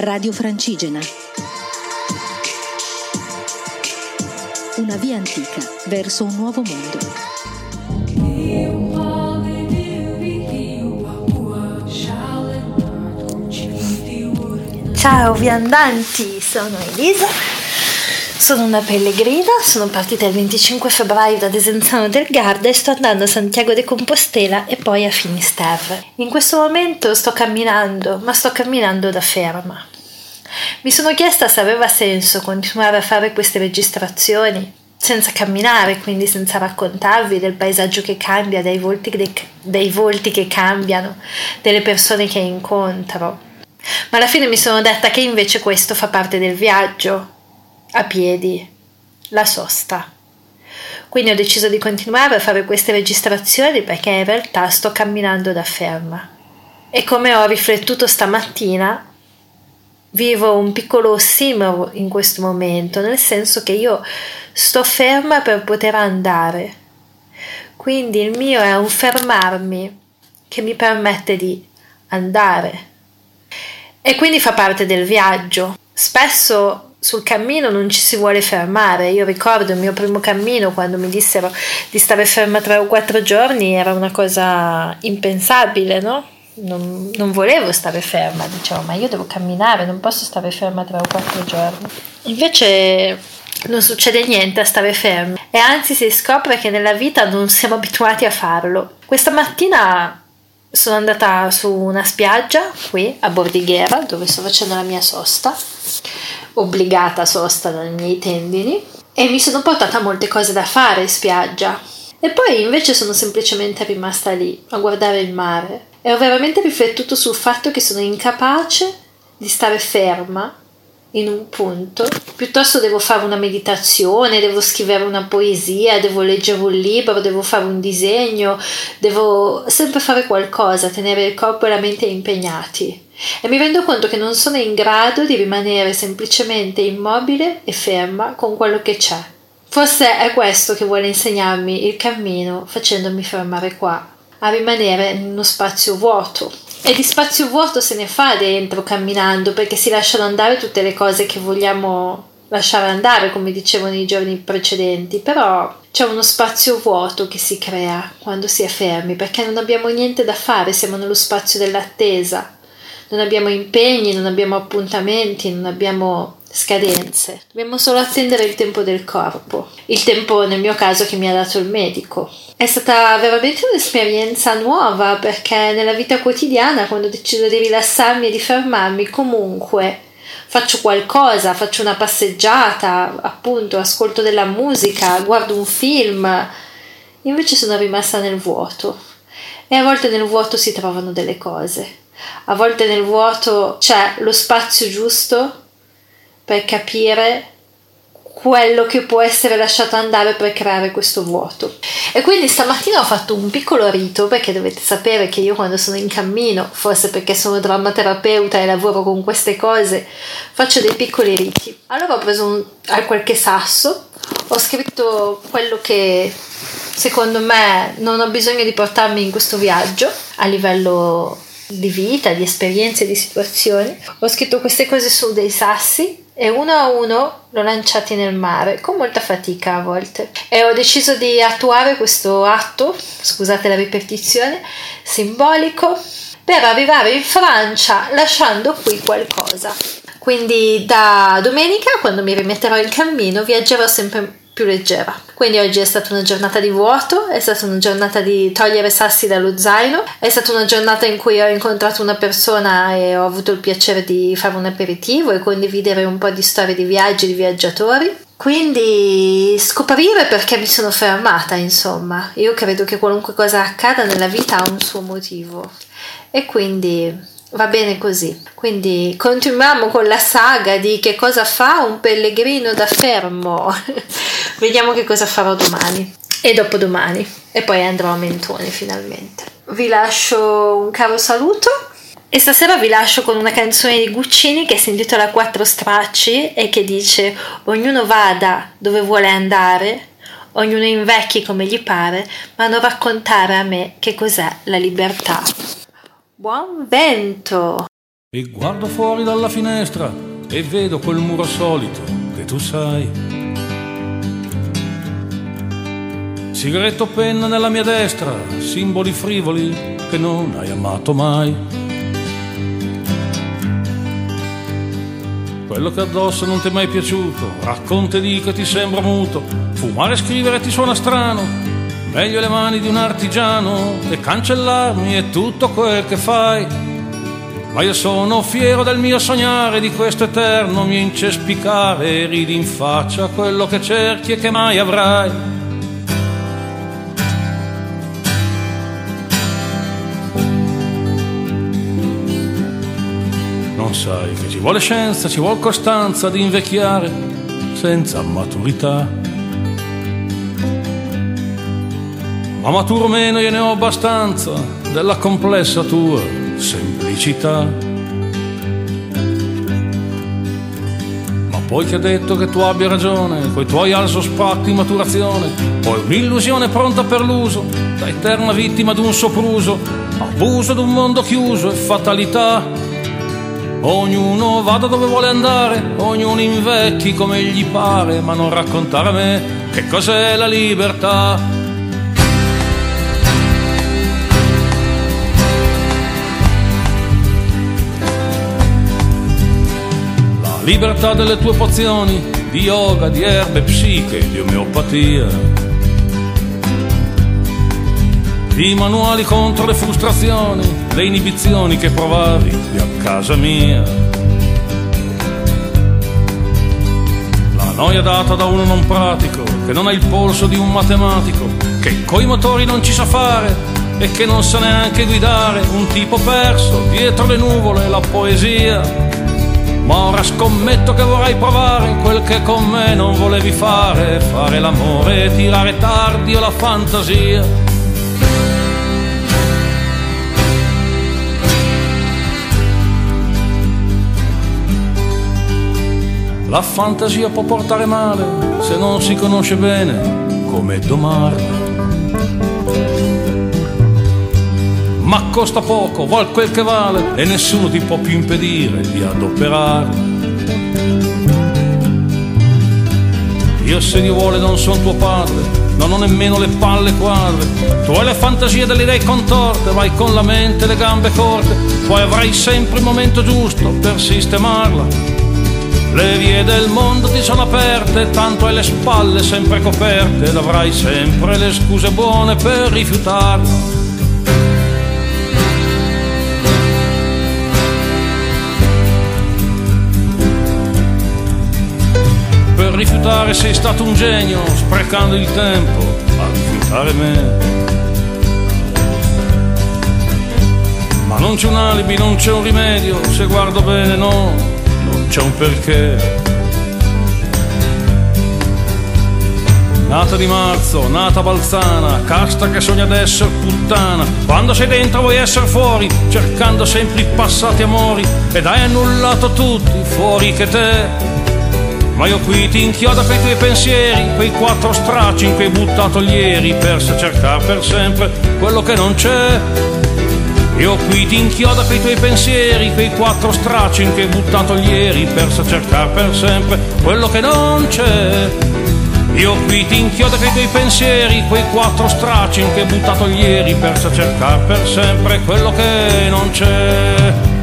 Radio Francigena. Una via antica verso un nuovo mondo. Ciao viandanti, sono Elisa, sono una pellegrina, sono partita il 25 febbraio da Desenzano del Garda e sto andando a Santiago de Compostela e poi a Finisterre. In questo momento sto camminando, ma sto camminando da ferma. Mi sono chiesta se aveva senso continuare a fare queste registrazioni senza camminare, quindi senza raccontarvi del paesaggio che cambia, dei volti, dei, dei volti che cambiano, delle persone che incontro. Ma alla fine mi sono detta che invece questo fa parte del viaggio, a piedi, la sosta. Quindi ho deciso di continuare a fare queste registrazioni perché in realtà sto camminando da ferma. E come ho riflettuto stamattina, vivo un piccolo ossimoro in questo momento, nel senso che io sto ferma per poter andare. Quindi il mio è un fermarmi che mi permette di andare. E quindi fa parte del viaggio. Spesso sul cammino non ci si vuole fermare. Io ricordo il mio primo cammino quando mi dissero di stare ferma tre o quattro giorni, era una cosa impensabile, no? Non, non, volevo stare ferma, dicevo, ma io devo camminare, non posso stare ferma tre o quattro giorni. Invece non succede niente a stare fermi e anzi si scopre che nella vita non siamo abituati a farlo. Questa mattina sono andata su una spiaggia qui a Bordighera dove sto facendo la mia sosta, obbligata sosta dai miei tendini. E mi sono portata molte cose da fare in spiaggia. E poi invece sono semplicemente rimasta lì a guardare il mare. E ho veramente riflettuto sul fatto che sono incapace di stare ferma in un punto, piuttosto devo fare una meditazione, devo scrivere una poesia, devo leggere un libro, devo fare un disegno, devo sempre fare qualcosa, tenere il corpo e la mente impegnati. E mi rendo conto che non sono in grado di rimanere semplicemente immobile e ferma con quello che c'è. Forse è questo che vuole insegnarmi il cammino facendomi fermare qua, a rimanere in uno spazio vuoto, e di spazio vuoto se ne fa dentro camminando perché si lasciano andare tutte le cose che vogliamo lasciare andare, come dicevo nei giorni precedenti, però c'è uno spazio vuoto che si crea quando si è fermi perché non abbiamo niente da fare, siamo nello spazio dell'attesa, non abbiamo impegni, non abbiamo appuntamenti, non abbiamo scadenze, dobbiamo solo attendere il tempo del corpo, il tempo nel mio caso che mi ha dato il medico. È stata veramente un'esperienza nuova perché nella vita quotidiana quando ho deciso di rilassarmi e di fermarmi comunque faccio qualcosa, faccio una passeggiata, appunto ascolto della musica, guardo un film, invece sono rimasta nel vuoto. E a volte nel vuoto si trovano delle cose, a volte nel vuoto c'è lo spazio giusto per capire quello che può essere lasciato andare per creare questo vuoto. E quindi stamattina ho fatto un piccolo rito perché dovete sapere che io quando sono in cammino, forse perché sono drammaterapeuta e lavoro con queste cose, faccio dei piccoli riti. Allora ho preso un, qualche sasso, ho scritto quello che secondo me non ho bisogno di portarmi in questo viaggio a livello di vita, di esperienze, di situazioni. Ho scritto queste cose su dei sassi e uno a uno l'ho lanciati nel mare con molta fatica a volte e ho deciso di attuare questo atto, scusate la ripetizione, simbolico per arrivare in Francia lasciando qui qualcosa. Quindi da domenica, quando mi rimetterò in cammino, viaggerò sempre più leggera. Quindi oggi è stata una giornata di vuoto, è stata una giornata di togliere sassi dallo zaino, è stata una giornata in cui ho incontrato una persona e ho avuto il piacere di fare un aperitivo e condividere un po' di storie di viaggi, di viaggiatori. Quindi scoprire perché mi sono fermata, insomma. Io credo che qualunque cosa accada nella vita ha un suo motivo. E quindi Va bene così. Quindi continuiamo con la saga di che cosa fa un pellegrino da fermo. Vediamo che cosa farò domani e dopodomani e poi andrò a Mentone finalmente. Vi lascio un caro saluto e stasera vi lascio con una canzone di Guccini che si intitola Quattro stracci e che dice ognuno vada dove vuole andare, ognuno invecchi come gli pare, ma non raccontare a me che cos'è la libertà. Buon vento! E guardo fuori dalla finestra e vedo quel muro solito che tu sai. Sigaretto penna nella mia destra, simboli frivoli che non hai amato mai. Quello che addosso non ti è mai piaciuto, racconti di che ti sembra muto, fumare e scrivere ti suona strano, meglio le mani di un artigiano e cancellarmi è tutto quel che fai ma io sono fiero del mio sognare, di questo eterno mio incespicare, ridi in faccia quello che cerchi e che mai avrai. Non sai che ci vuole scienza, ci vuole costanza ad invecchiare senza maturità. Ma maturo meno io ne ho abbastanza della complessa tua semplicità. Ma poi che ha detto che tu abbia ragione, coi tuoi alzo spatti maturazione, poi un'illusione pronta per l'uso, da eterna vittima d'un sopruso, abuso d'un mondo chiuso e fatalità. Ognuno vada dove vuole andare, ognuno invecchi come gli pare, ma non raccontare a me che cos'è la libertà. libertà delle tue pozioni di yoga, di erbe, psiche, di omeopatia. Di manuali contro le frustrazioni, le inibizioni che provavi a casa mia. La noia data da uno non pratico, che non ha il polso di un matematico, che coi motori non ci sa fare e che non sa neanche guidare, un tipo perso dietro le nuvole, la poesia ma ora scommetto che vorrai provare quel che con me non volevi fare, fare l'amore tirare tardi o la fantasia. La fantasia può portare male se non si conosce bene come domarla. ma costa poco, val quel che vale e nessuno ti può più impedire di adoperarla. Io se Dio vuole non sono tuo padre, non ho nemmeno le palle quadre. Tu hai le fantasie delle idee contorte, vai con la mente e le gambe corte, poi avrai sempre il momento giusto per sistemarla. Le vie del mondo ti sono aperte, tanto hai le spalle sempre coperte ed avrai sempre le scuse buone per rifiutarla. rifiutare sei stato un genio, sprecando il tempo a rifiutare me. Ma non c'è un alibi, non c'è un rimedio, se guardo bene no, c'è un perché. Nata di marzo, nata balzana, casta che sogna d'essere puttana. Quando sei dentro vuoi essere fuori, cercando sempre i passati amori, ed hai annullato tutti, fuori che te. Ma io qui ti inchiodo quei tuoi pensieri, quei quattro stracci in cui hai buttato ieri, per cercare per sempre quello che non c'è. Io qui ti inchiodo quei tuoi pensieri, quei quattro stracci in cui hai buttato ieri, per cercare per sempre quello che non c'è. Io qui ti inchiodo quei tuoi pensieri, quei quattro stracci in cui hai buttato ieri, per cercare per sempre quello che non c'è.